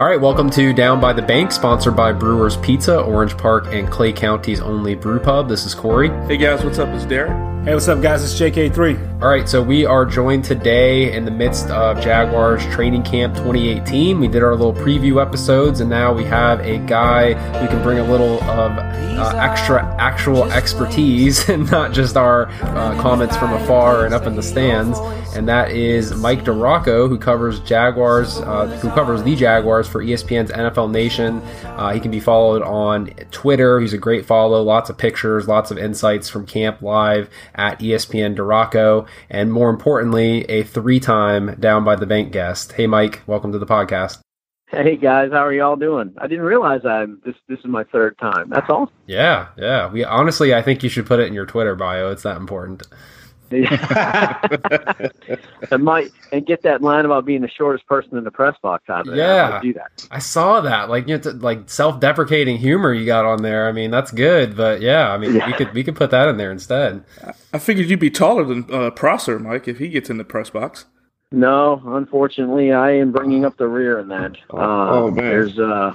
All right, welcome to Down by the Bank, sponsored by Brewers Pizza, Orange Park, and Clay County's only brew pub. This is Corey. Hey guys, what's up? It's Derek. Hey, what's up, guys? It's JK3. All right, so we are joined today in the midst of Jaguars Training Camp 2018. We did our little preview episodes, and now we have a guy who can bring a little of uh, extra actual expertise and not just our uh, comments from afar and up in the stands. And that is Mike DiRocco, who covers Jaguars, uh, who covers the Jaguars for ESPN's NFL Nation. Uh, he can be followed on Twitter. He's a great follow. Lots of pictures, lots of insights from camp live at ESPN DiRocco, and more importantly, a three-time Down by the Bank guest. Hey, Mike, welcome to the podcast. Hey guys, how are y'all doing? I didn't realize I'm this. This is my third time. That's all. Yeah, yeah. We honestly, I think you should put it in your Twitter bio. It's that important. And might and get that line about being the shortest person in the press box out of there. Yeah, do that. I saw that. Like you know, like self-deprecating humor you got on there. I mean, that's good. But yeah, I mean, yeah. we could we could put that in there instead. I figured you'd be taller than uh, Prosser, Mike, if he gets in the press box. No, unfortunately, I am bringing up the rear in that. Oh, uh, oh man, there's uh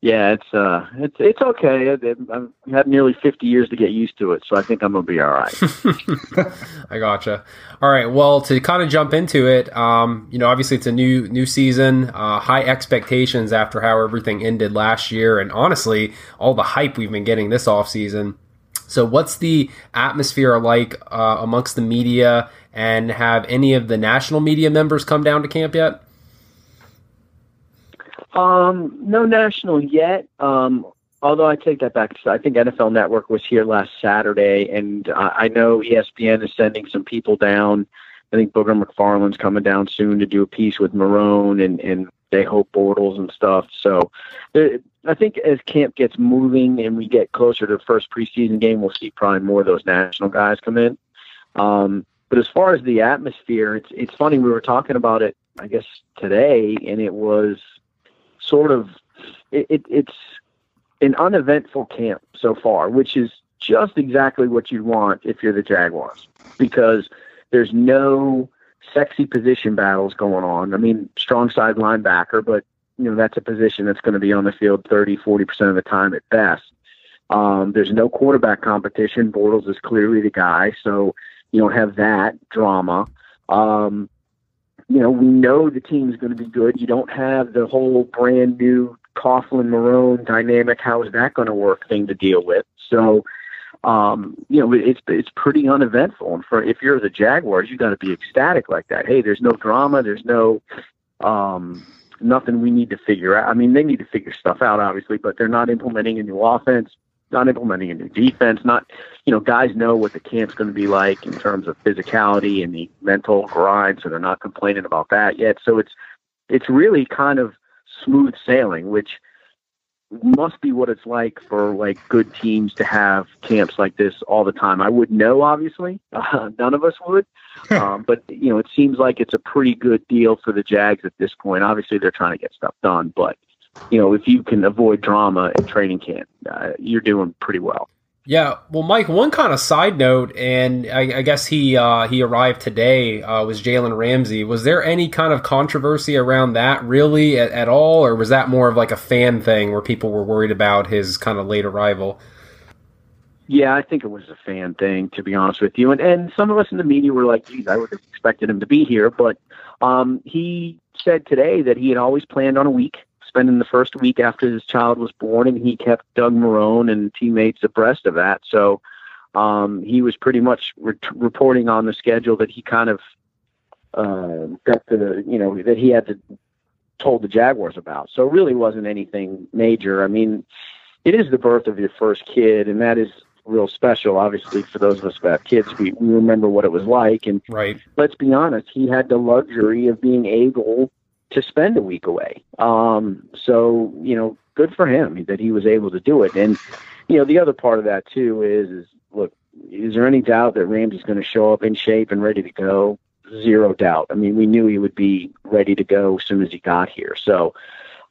yeah, it's uh, it's it's okay. I've had nearly fifty years to get used to it, so I think I'm gonna be all right. I gotcha. All right. Well, to kind of jump into it, um, you know, obviously it's a new new season, uh, high expectations after how everything ended last year, and honestly, all the hype we've been getting this off season. So, what's the atmosphere like uh, amongst the media, and have any of the national media members come down to camp yet? Um, no national yet. Um, although I take that back. I think NFL Network was here last Saturday, and uh, I know ESPN is sending some people down. I think Booger McFarland's coming down soon to do a piece with Marrone and and they hope Bortles and stuff. So I think as camp gets moving and we get closer to the first preseason game, we'll see probably more of those national guys come in. Um, but as far as the atmosphere, it's it's funny. We were talking about it, I guess today, and it was sort of it, it, it's an uneventful camp so far, which is just exactly what you want if you're the Jaguars, because there's no sexy position battles going on. I mean, strong side linebacker, but you know that's a position that's going to be on the field 30, 40 percent of the time at best. Um, there's no quarterback competition. Bortles is clearly the guy, so you don't have that drama. Um, you know, we know the team's going to be good. You don't have the whole brand new Coughlin Marrone dynamic. How is that going to work thing to deal with? So, um, you know, it's it's pretty uneventful. And for if you're the Jaguars, you got to be ecstatic like that. Hey, there's no drama. There's no um, nothing we need to figure out. I mean, they need to figure stuff out, obviously, but they're not implementing a new offense not implementing a new defense, not, you know, guys know what the camp's going to be like in terms of physicality and the mental grind, so they're not complaining about that yet. So it's, it's really kind of smooth sailing, which must be what it's like for like good teams to have camps like this all the time. I would know, obviously, uh, none of us would, um, but you know, it seems like it's a pretty good deal for the Jags at this point. Obviously, they're trying to get stuff done, but you know, if you can avoid drama in training camp, uh, you're doing pretty well. Yeah, well, Mike. One kind of side note, and I, I guess he uh, he arrived today uh, was Jalen Ramsey. Was there any kind of controversy around that really at, at, all, or was that more of like a fan thing where people were worried about his kind of late arrival? Yeah, I think it was a fan thing, to be honest with you. And and some of us in the media were like, "Geez, I would have expected him to be here," but um, he said today that he had always planned on a week spending the first week after his child was born, and he kept Doug Marrone and teammates abreast of that. So um, he was pretty much re- reporting on the schedule that he kind of uh, got the, you know, that he had to told the Jaguars about. So it really wasn't anything major. I mean, it is the birth of your first kid, and that is real special. Obviously, for those of us who have kids, we, we remember what it was like. And right. let's be honest, he had the luxury of being able to spend a week away. Um, so you know, good for him that he was able to do it. And you know, the other part of that too is, is look, is there any doubt that Ramsey's going to show up in shape and ready to go? Zero doubt. I mean, we knew he would be ready to go as soon as he got here. So,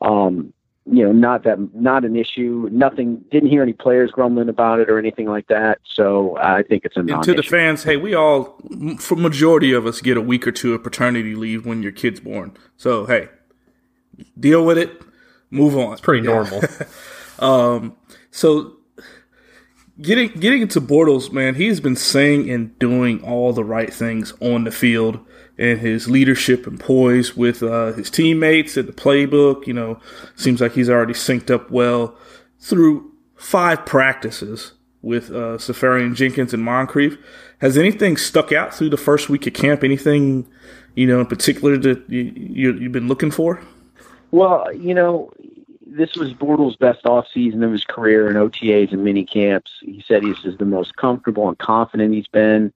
um, you know, not that, not an issue. Nothing. Didn't hear any players grumbling about it or anything like that. So I think it's a. And to the fans, hey, we all, for majority of us, get a week or two of paternity leave when your kid's born. So hey, deal with it. move on. It's pretty normal. um, so getting getting into Bortles, man, he's been saying and doing all the right things on the field, and his leadership and poise with uh, his teammates and the playbook. You know, seems like he's already synced up well through five practices with uh, Seferian-Jenkins and Moncrief. Has anything stuck out through the first week of camp? Anything, you know, in particular that you, you, you've been looking for? Well, you know, this was Bortles' best off season of his career in OTAs and mini camps. He said he's just the most comfortable and confident he's been.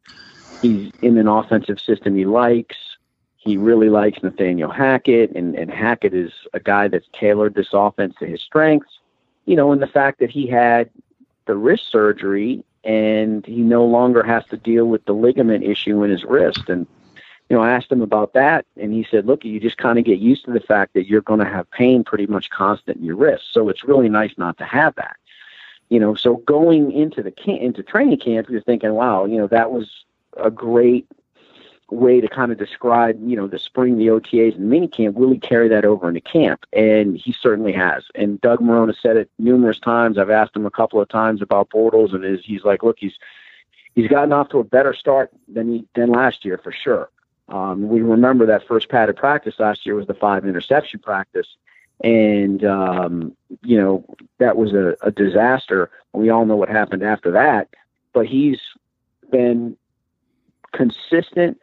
He's in an offensive system he likes. He really likes Nathaniel Hackett, and, and Hackett is a guy that's tailored this offense to his strengths. You know, and the fact that he had the wrist surgery and he no longer has to deal with the ligament issue in his wrist. And you know, I asked him about that, and he said, "Look, you just kind of get used to the fact that you're going to have pain pretty much constant in your wrist. So it's really nice not to have that." You know, so going into the camp, into training camp, you're thinking, "Wow, you know, that was a great way to kind of describe, you know, the spring, the OTAs, and mini camp. Really carry that over into camp, and he certainly has. And Doug Marrone has said it numerous times. I've asked him a couple of times about Bortles, and he's like, "Look, he's." He's gotten off to a better start than he than last year for sure. Um, we remember that first padded practice last year was the five interception practice. And, um, you know, that was a, a disaster. We all know what happened after that. But he's been consistent,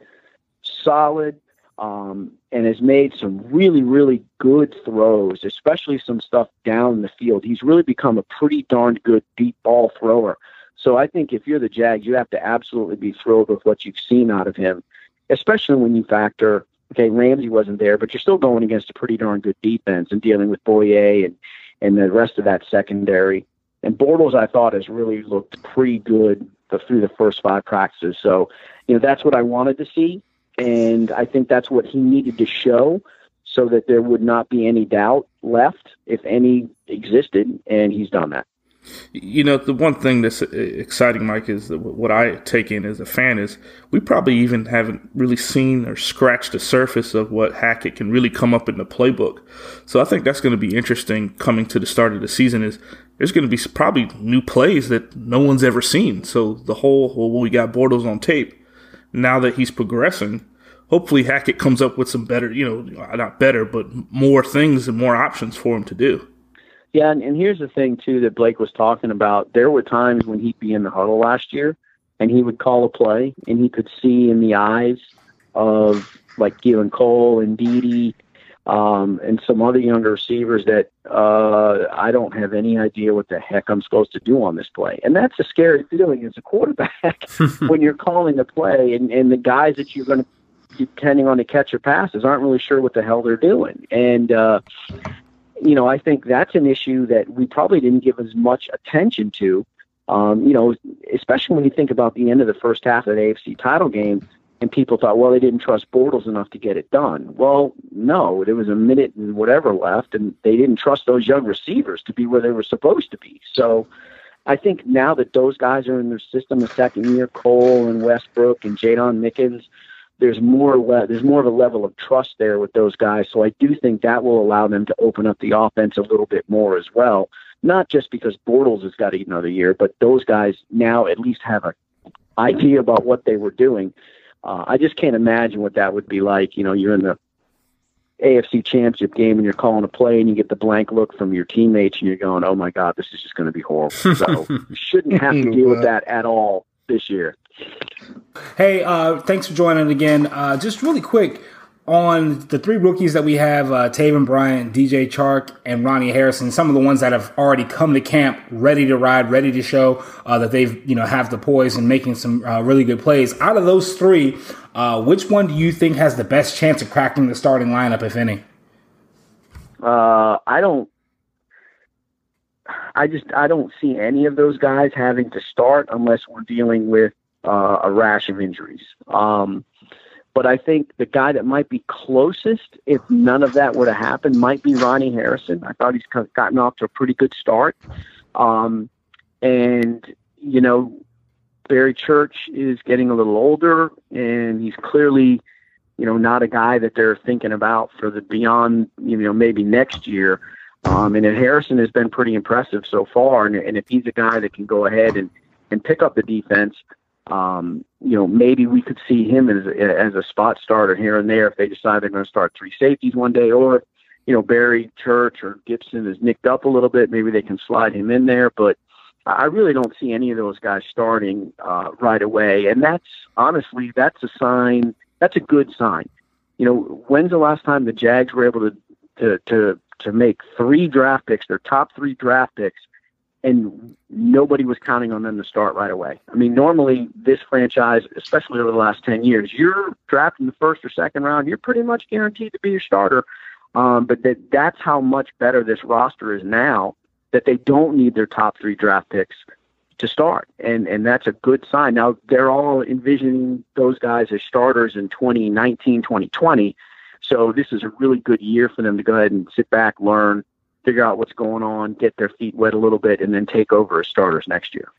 solid, um, and has made some really, really good throws, especially some stuff down the field. He's really become a pretty darn good deep ball thrower. So I think if you're the Jags, you have to absolutely be thrilled with what you've seen out of him especially when you factor, okay, Ramsey wasn't there, but you're still going against a pretty darn good defense and dealing with Bouye and, and the rest of that secondary. And Bortles, I thought, has really looked pretty good the, through the first five practices. So, you know, that's what I wanted to see. And I think that's what he needed to show so that there would not be any doubt left, if any existed. And he's done that. You know, the one thing that's uh, exciting, Mike, is that what I take in as a fan is we probably even haven't really seen or scratched the surface of what Hackett can really come up in the playbook. So I think that's going to be interesting coming to the start of the season. Is there's going to be probably new plays that no one's ever seen. So the whole well, we got Bortles on tape. Now that he's progressing, hopefully Hackett comes up with some better, you know, not better, but more things and more options for him to do. Yeah, and, and here's the thing too that Blake was talking about. There were times when he'd be in the huddle last year, and he would call a play, and he could see in the eyes of like Keelan Cole and Dede um, and some other younger receivers that uh, I don't have any idea what the heck I'm supposed to do on this play. And that's a scary feeling as a quarterback when you're calling a play and, and the guys that you're going to be depending on to catch your passes aren't really sure what the hell they're doing. And uh, you know, I think that's an issue that we probably didn't give as much attention to. Um, you know, especially when you think about the end of the first half of the AFC title game, and people thought, well, they didn't trust Bortles enough to get it done. Well, no, there was a minute and whatever left, and they didn't trust those young receivers to be where they were supposed to be. So I think now that those guys are in their system, the second year, Cole and Westbrook and Jaydon Mickens, there's more le- there's more of a level of trust there with those guys. So I do think that will allow them to open up the offense a little bit more as well. Not just because Bortles has got another year, but those guys now at least have a idea about what they were doing. Uh, I just can't imagine what that would be like. You know, you're in the AFC Championship game and you're calling a play and you get the blank look from your teammates and you're going, "Oh my God, this is just going to be horrible." So you shouldn't have to deal with that at all this year. Hey, uh, thanks for joining again. Uh, just really quick on the three rookies that we have uh, Taven Bryan, DJ Chark, and Ronnie Harrison, some of the ones that have already come to camp ready to ride, ready to show uh, that they've, you know, have the poise and making some uh, really good plays. Out of those three, uh, which one do you think has the best chance of cracking the starting lineup, if any? Uh, I don't. I just I don't see any of those guys having to start unless we're dealing with uh, a rash of injuries. Um, but I think the guy that might be closest, if none of that were to happen, might be Ronnie Harrison. I thought he's gotten off to a pretty good start. Um, and, you know, Barry Church is getting a little older, and he's clearly, you know, not a guy that they're thinking about for the beyond, you know, maybe next year. Um, and Harrison has been pretty impressive so far. And, and if he's a guy that can go ahead and, and pick up the defense, um, you know, maybe we could see him as, as a spot starter here and there if they decide they're going to start three safeties one day, or you know, Barry Church or Gipson is nicked up a little bit. Maybe they can slide him in there, but I really don't see any of those guys starting uh, right away. And that's honestly, that's a sign. That's a good sign. You know, when's the last time the Jags were able to to to to make three draft picks, their top three draft picks, and nobody was counting on them to start right away. I mean, normally this franchise, especially over the last 10 years, you're drafting the first or second round, you're pretty much guaranteed to be your starter um, but that that's how much better this roster is now that they don't need their top three draft picks to start. And and that's a good sign. Now they're all envisioning those guys as starters in 2019, 2020. So this is a really good year for them to go ahead and sit back, learn, figure out what's going on, get their feet wet a little bit, and then take over as starters next year.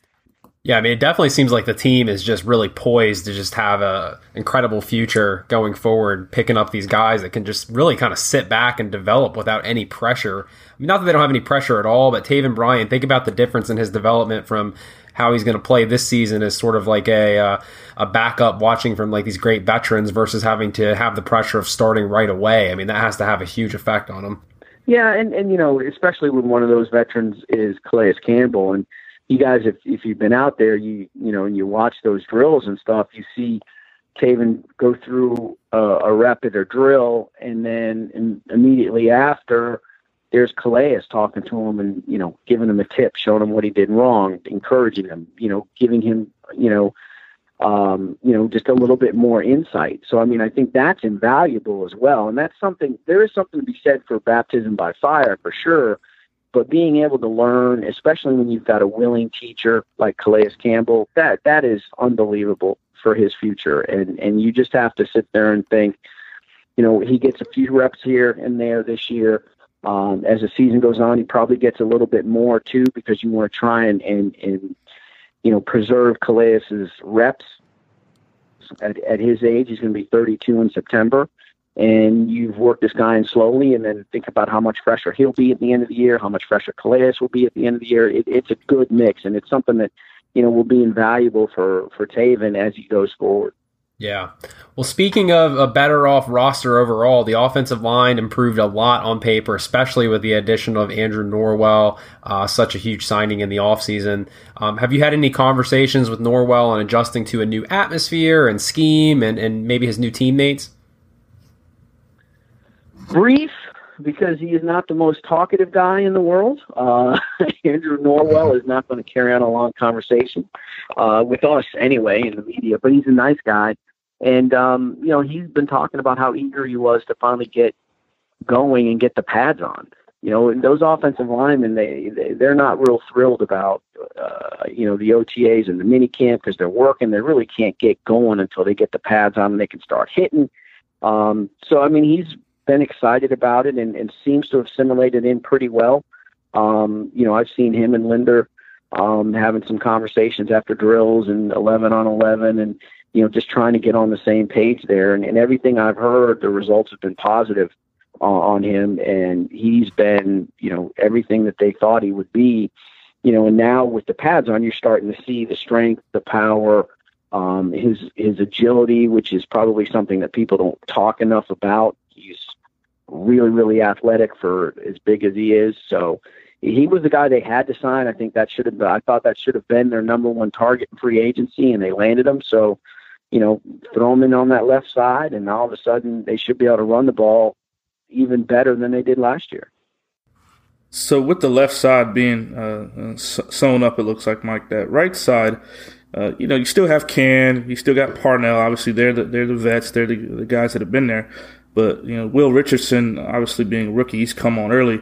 Yeah, I mean, it definitely seems like the team is just really poised to just have a incredible future going forward, picking up these guys that can just really kind of sit back and develop without any pressure. I mean, not that they don't have any pressure at all, but Taven Bryan, think about the difference in his development from how he's going to play this season as sort of like a uh, a backup watching from like these great veterans versus having to have the pressure of starting right away. I mean, that has to have a huge effect on him. Yeah, and and you know, especially when one of those veterans is Calais Campbell and you guys, if if you've been out there, you you know, and you watch those drills and stuff, you see Taven go through a, a rapid or drill, and then in, immediately after, there's Calais talking to him and you know giving him a tip, showing him what he did wrong, encouraging him, you know, giving him you know, um, you know, just a little bit more insight. So I mean, I think that's invaluable as well, and that's something. There is something to be said for baptism by fire for sure but being able to learn, especially when you've got a willing teacher like Calais Campbell, that that is unbelievable for his future. And and you just have to sit there and think, you know, he gets a few reps here and there this year. Um, as the season goes on, he probably gets a little bit more too because you want to try and and, and you know preserve Calais's reps. At, at his age, he's going to be 32 in September and you've worked this guy in slowly, and then think about how much fresher he'll be at the end of the year, how much fresher Calais will be at the end of the year. It, it's a good mix, and it's something that you know will be invaluable for for Taven as he goes forward. Yeah. Well, speaking of a better off roster overall, the offensive line improved a lot on paper, especially with the addition of Andrew Norwell, uh, such a huge signing in the offseason. Um, have you had any conversations with Norwell on adjusting to a new atmosphere and scheme and, and maybe his new teammates? brief because he is not the most talkative guy in the world. Uh, Andrew Norwell is not going to carry on a long conversation uh, with us anyway in the media, but he's a nice guy. And, um, you know, he's been talking about how eager he was to finally get going and get the pads on. You know, and those offensive linemen, they, they they're not real thrilled about, uh, you know, the OTAs and the mini camp because they're working. They really can't get going until they get the pads on and they can start hitting. Um, so, I mean, he's been excited about it and, and seems to have assimilated in pretty well. Um, you know, I've seen him and Linder um, having some conversations after drills and 11 on 11 and, you know, just trying to get on the same page there. And, and everything I've heard, the results have been positive uh, on him. And he's been, you know, everything that they thought he would be. You know, and now with the pads on, you're starting to see the strength, the power, um, his his agility, which is probably something that people don't talk enough about. He's really, really athletic for as big as he is. So he was the guy they had to sign. I think that should have I thought that should have been their number one target in free agency, and they landed him. So, you know, throw them in on that left side, and all of a sudden they should be able to run the ball even better than they did last year. So, with the left side being uh, sewn up, it looks like Mike. That right side, uh, you know, you still have Cann, you still got Parnell. Obviously, they're the they're the vets, they're the, the guys that have been there. But you know, Will Richardson, obviously being a rookie, he's come on early.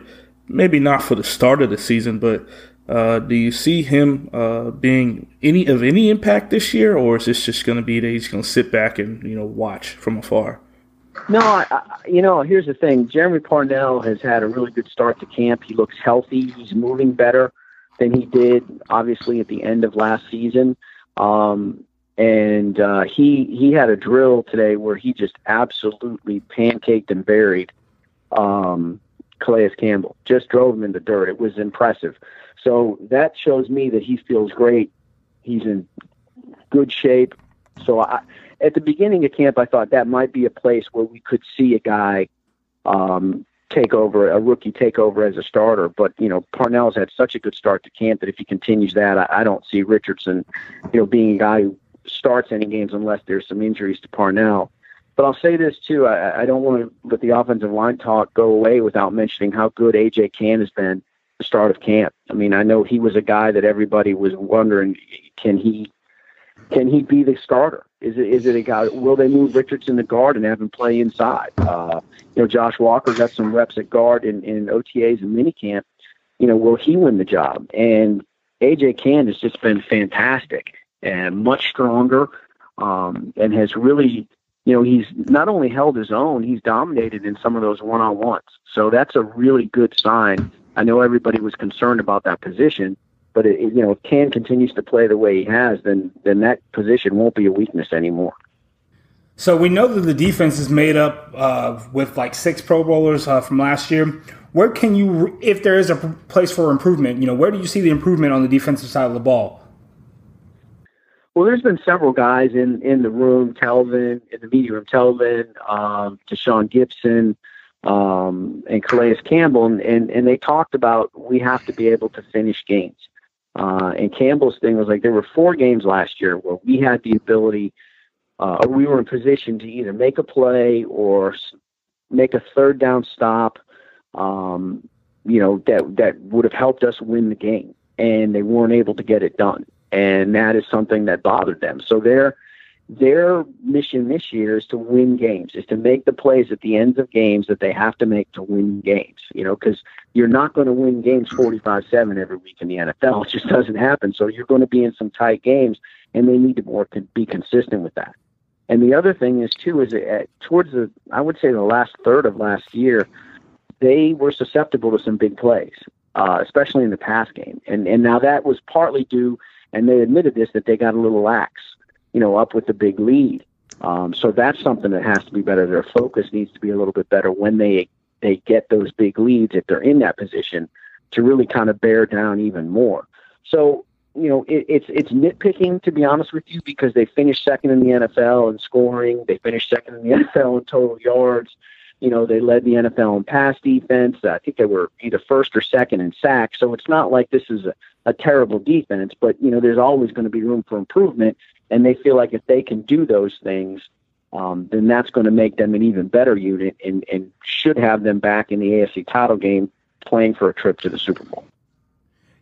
Maybe not for the start of the season, but uh, do you see him uh, being any of any impact this year, or is this just going to be that he's going to sit back and you know watch from afar? No, I, I, you know, here's the thing. Jeremy Parnell has had a really good start to camp. He looks healthy. He's moving better than he did, obviously, at the end of last season. Um, and uh, he he had a drill today where he just absolutely pancaked and buried um, Calais Campbell. Just drove him in the dirt. It was impressive. So that shows me that he feels great. He's in good shape. So I, at the beginning of camp, I thought that might be a place where we could see a guy um, take over, a rookie take over as a starter. But you know, Parnell's had such a good start to camp that if he continues that, I, I don't see Richardson, you know, being a guy who starts any games unless there's some injuries to Parnell. But I'll say this too: I, I don't want to let the offensive line talk go away without mentioning how good AJ Cann has been the start of camp. I mean, I know he was a guy that everybody was wondering, can he can he be the starter? Is it is it a guy? Will they move Richardson to guard and have him play inside? Uh, you know, Josh Walker got some reps at guard in, in OTAs and minicamp. You know, will he win the job? And AJ Cann has just been fantastic and much stronger, um, and has really you know, he's not only held his own, he's dominated in some of those one on ones. So that's a really good sign. I know everybody was concerned about that position, but it, you know, if Cann continues to play the way he has, then then that position won't be a weakness anymore. So we know that the defense is made up uh, with like six Pro Bowlers uh, from last year. Where can you, if there is a place for improvement, you know, where do you see the improvement on the defensive side of the ball? Well, there's been several guys in in the room, Telvin, in the media room, Telvin, um, Tashaun Gipson, um, and Calais Campbell, and, and, and they talked about we have to be able to finish games. Uh, and Campbell's thing was like there were four games last year where we had the ability, uh, or we were in position to either make a play or make a third down stop, um, you know, that that would have helped us win the game, and they weren't able to get it done and that is something that bothered them. So their their mission this year is to win games, is to make the plays at the ends of games that they have to make to win games. You know, because you're not going to win games 45-7 every week in the NFL. It just doesn't happen. So you're going to be in some tight games, and they need to more be consistent with that. And the other thing is too is that towards the I would say the last third of last year, they were susceptible to some big plays, uh, especially in the pass game. And and now that was partly due and they admitted this that they got a little lax, you know, up with the big lead. Um, so that's something that has to be better. Their focus needs to be a little bit better when they they get those big leads if they're in that position to really kind of bear down even more. So you know, it, it's it's nitpicking to be honest with you because they finished second in the NFL in scoring. They finished second in the NFL in total yards. You know, they led the NFL in pass defense. I think they were either first or second in sacks. So it's not like this is a, a terrible defense, but you know, there's always going to be room for improvement. And they feel like if they can do those things, um, then that's going to make them an even better unit and, and should have them back in the AFC title game playing for a trip to the Super Bowl.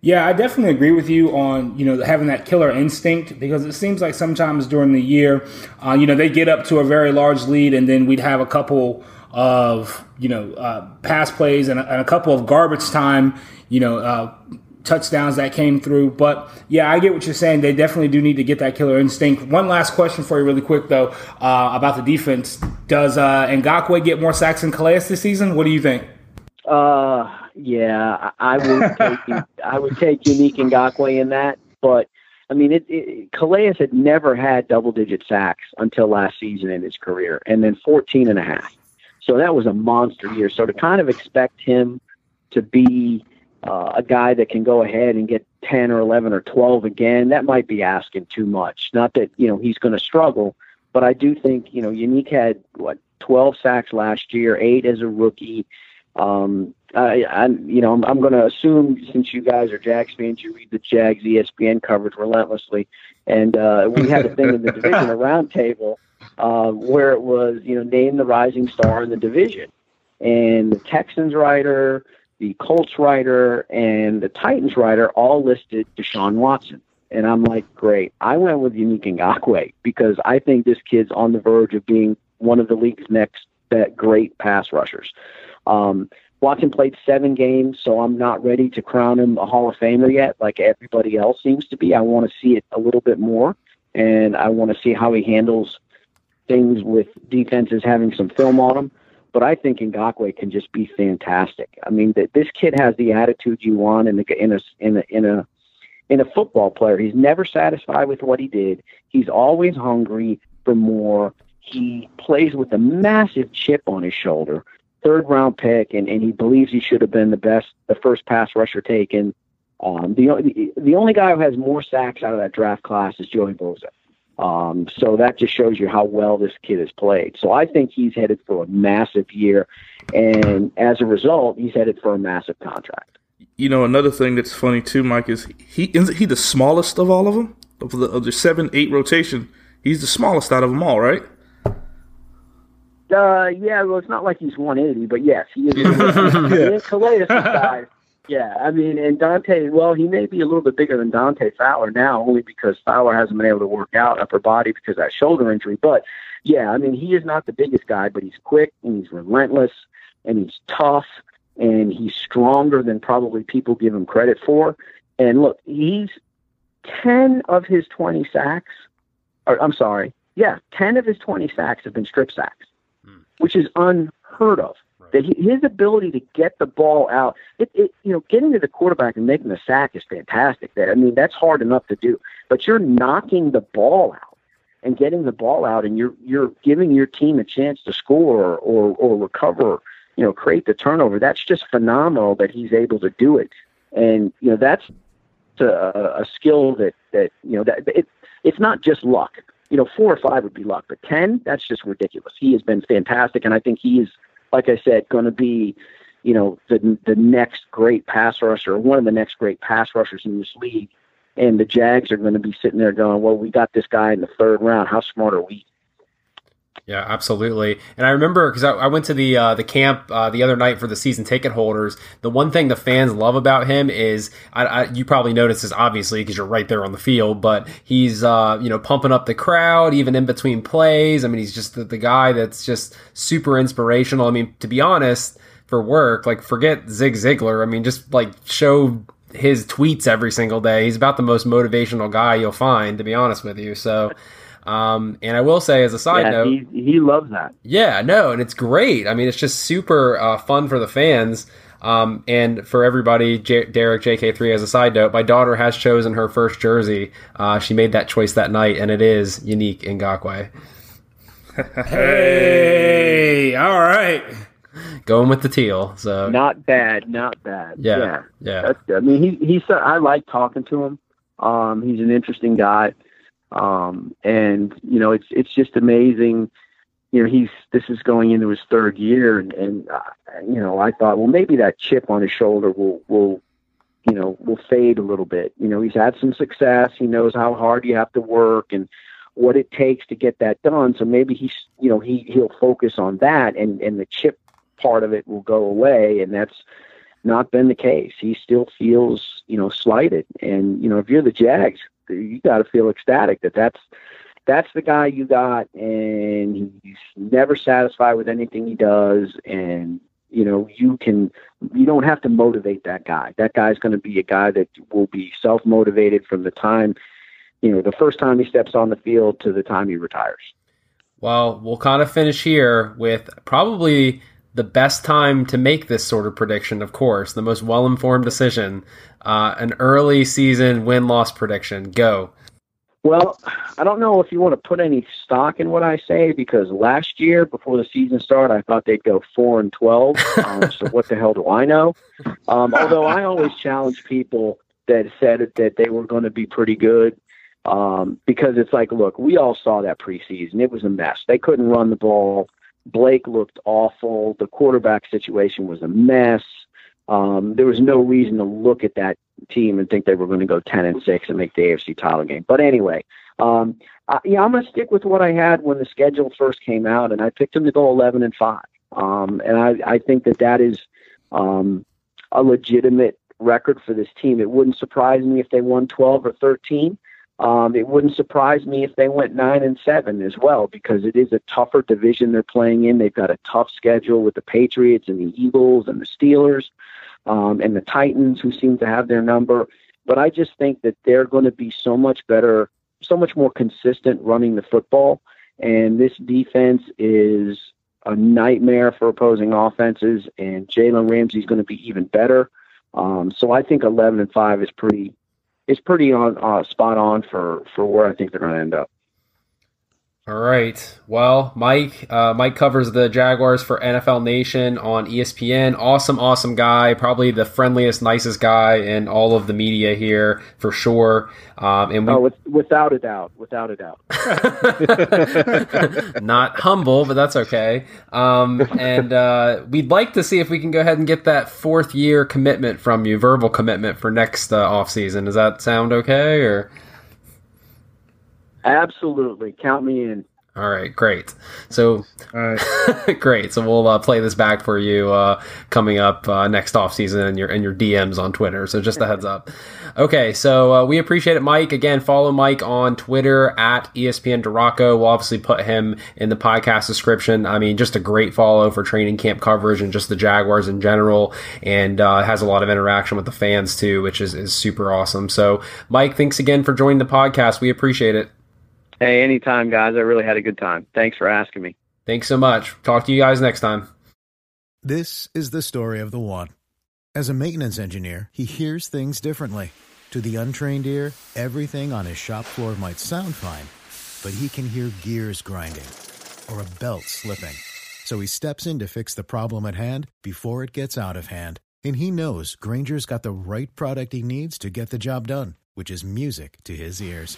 Yeah, I definitely agree with you on you know having that killer instinct because it seems like sometimes during the year, uh, you know, they get up to a very large lead and then we'd have a couple of you know uh, pass plays and a, and a, couple of garbage time you know uh, touchdowns that came through. But yeah, I get what you're saying. They definitely do need to get that killer instinct. One last question for you, really quick though, uh, about the defense. Does uh, Ngakoue get more sacks than Calais this season? What do you think? Uh, yeah, I would take I would take Yannick Ngakoue in that, but. I mean, it, it, Calais had never had double digit sacks until last season in his career, and then 14 and a half. So that was a monster year. So to kind of expect him to be uh, a guy that can go ahead and get 10 or 11 or 12 again, that might be asking too much. Not that, you know, he's going to struggle, but I do think, you know, Yannick had, what, 12 sacks last year, eight as a rookie. Um, I, I, you know, I'm, I'm going to assume since you guys are Jags fans, you read the Jags ESPN coverage relentlessly, and uh, we had a thing in the division a roundtable uh, where it was, you know, name the rising star in the division, and the Texans writer, the Colts writer, and the Titans writer all listed Deshaun Watson. And I'm like, great. I went with Yannick Ngakoue because I think this kid's on the verge of being one of the league's next great pass rushers. Um, Watson played seven games, so I'm not ready to crown him a Hall of Famer yet, like everybody else seems to be. I want to see it a little bit more, and I want to see how he handles things with defenses having some film on him. But I think Ngakoue can just be fantastic. I mean, that this kid has the attitude you want in a in a in a in a in a football player. He's never satisfied with what he did. He's always hungry for more. He plays with a massive chip on his shoulder. Third round pick, and, and he believes he should have been the best, the first pass rusher taken. Um, the, the only guy who has more sacks out of that draft class is Joey Bosa. Um, so that just shows you how well this kid has played. So I think he's headed for a massive year, and as a result, he's headed for a massive contract. You know, another thing that's funny too, Mike, is he is he the smallest of all of them of the, of the seven eight rotation. He's the smallest out of them all, right? Uh, yeah. Well, it's not like he's 180, but yes, he is. yeah. Calais size. Yeah, I mean, and Dante, well, he may be a little bit bigger than Dante Fowler now, only because Fowler hasn't been able to work out upper body because of that shoulder injury. But yeah, I mean, he is not the biggest guy, but he's quick and he's relentless and he's tough and he's stronger than probably people give him credit for. And look, he's 10 of his 20 sacks, or I'm sorry, yeah, 10 of his 20 sacks have been strip sacks. Which is unheard of. That his ability to get the ball out, it, it, you know, getting to the quarterback and making the sack is fantastic. There, I mean, that's hard enough to do. But you're knocking the ball out and getting the ball out, and you're you're giving your team a chance to score or or recover, you know, create the turnover. That's just phenomenal that he's able to do it. And you know, that's a, a skill that that you know that it, it's not just luck. You know, four or five would be luck, but ten, that's just ridiculous. He has been fantastic, and I think he is like I said, going to be, you know, the the next great pass rusher, one of the next great pass rushers in this league. And the Jags are going to be sitting there going, "Well, we got this guy in the third round. How smart are we?" Yeah, absolutely. And I remember because I, I, went to the uh, the camp uh, the other night for the season ticket holders. The one thing the fans love about him is I, I, you probably noticed this obviously because you're right there on the field, but he's uh, you know pumping up the crowd even in between plays. I mean, he's just the, the guy that's just super inspirational. I mean, to be honest, for work, like forget Zig Ziglar. I mean, just like show his tweets every single day. He's about the most motivational guy you'll find, to be honest with you. So. Um, and I will say, as a side yeah, note, he, he loves that. Yeah, no, and it's great. I mean, it's just super uh, fun for the fans. Um, and for everybody, J- Derek JK3 as a side note, my daughter has chosen her first jersey. Uh, she made that choice that night, and it is Yannick Ngakoue. hey, all right. Going with the teal, so not bad, not bad. Yeah, yeah. yeah. That's good. I mean, he he's I like talking to him. Um, he's an interesting guy. Um, and you know, it's it's just amazing. You know, he's this is going into his third year, and, and uh, you know, I thought, well, maybe that chip on his shoulder will will you know will fade a little bit. You know, he's had some success. He knows how hard you have to work and what it takes to get that done. So maybe he's you know he he'll focus on that, and and the chip part of it will go away, and that's not been the case. He still feels you know slighted, and you know if you're the Jags, you got to feel ecstatic that that's that's the guy you got, and he's never satisfied with anything he does, and you know you can you don't have to motivate that guy. That guy's going to be a guy that will be self motivated from the time you know the first time he steps on the field to the time he retires. Well, we'll kind of finish here with probably the best time to make this sort of prediction, of course, the most well informed decision, uh, an early season win loss prediction. Go. Well, I don't know if you want to put any stock in what I say because last year, before the season started, I thought they'd go four and twelve. Um, so what the hell do I know? Um, although I always challenge people that said that they were going to be pretty good um, because it's like, look, we all saw that preseason; it was a mess. They couldn't run the ball. Blake looked awful. The quarterback situation was a mess. Um, there was no reason to look at that team and think they were going to go 10 and 6 and make the AFC title game. But anyway, um, I, yeah, I'm going to stick with what I had when the schedule first came out, and I picked them to go 11 and 5. Um, and I, I think that that is um, a legitimate record for this team. It wouldn't surprise me if they won 12 or 13. Um, it wouldn't surprise me if they went nine and seven as well, because it is a tougher division they're playing in. They've got a tough schedule with the Patriots and the Eagles and the Steelers um, and the Titans, who seem to have their number. But I just think that they're going to be so much better, so much more consistent running the football. And this defense is a nightmare for opposing offenses, and Jalen Ramsey's going to be even better. Um, so I think 11 and five is pretty is pretty on uh, spot on for for where I think they're going to end up. All right. Well, Mike, uh, Mike covers the Jaguars for NFL Nation on ESPN. Awesome, awesome guy. Probably the friendliest, nicest guy in all of the media here for sure. Um, and we, oh, with, without a doubt, without a doubt. not humble, but that's okay. Um, and uh, we'd like to see if we can go ahead and get that fourth year commitment from you, verbal commitment for next uh, off season. Does that sound okay? Or Absolutely. Count me in. All right, great. So, great. So we'll uh, play this back for you uh, coming up uh, next off season and your and your DMs on Twitter. So just a heads up. Okay, so uh, we appreciate it, Mike. Again, follow Mike on Twitter at ESPN DiRocco. We'll obviously put him in the podcast description. I mean, just a great follow for training camp coverage and just the Jaguars in general, and uh, has a lot of interaction with the fans too, which is is super awesome. So, Mike, thanks again for joining the podcast. We appreciate it. Hey, anytime, guys. I really had a good time. Thanks for asking me. Thanks so much. Talk to you guys next time. This is the story of the one. As a maintenance engineer, he hears things differently. To the untrained ear, everything on his shop floor might sound fine, but he can hear gears grinding or a belt slipping. So he steps in to fix the problem at hand before it gets out of hand. And he knows Grainger's got the right product he needs to get the job done, which is music to his ears.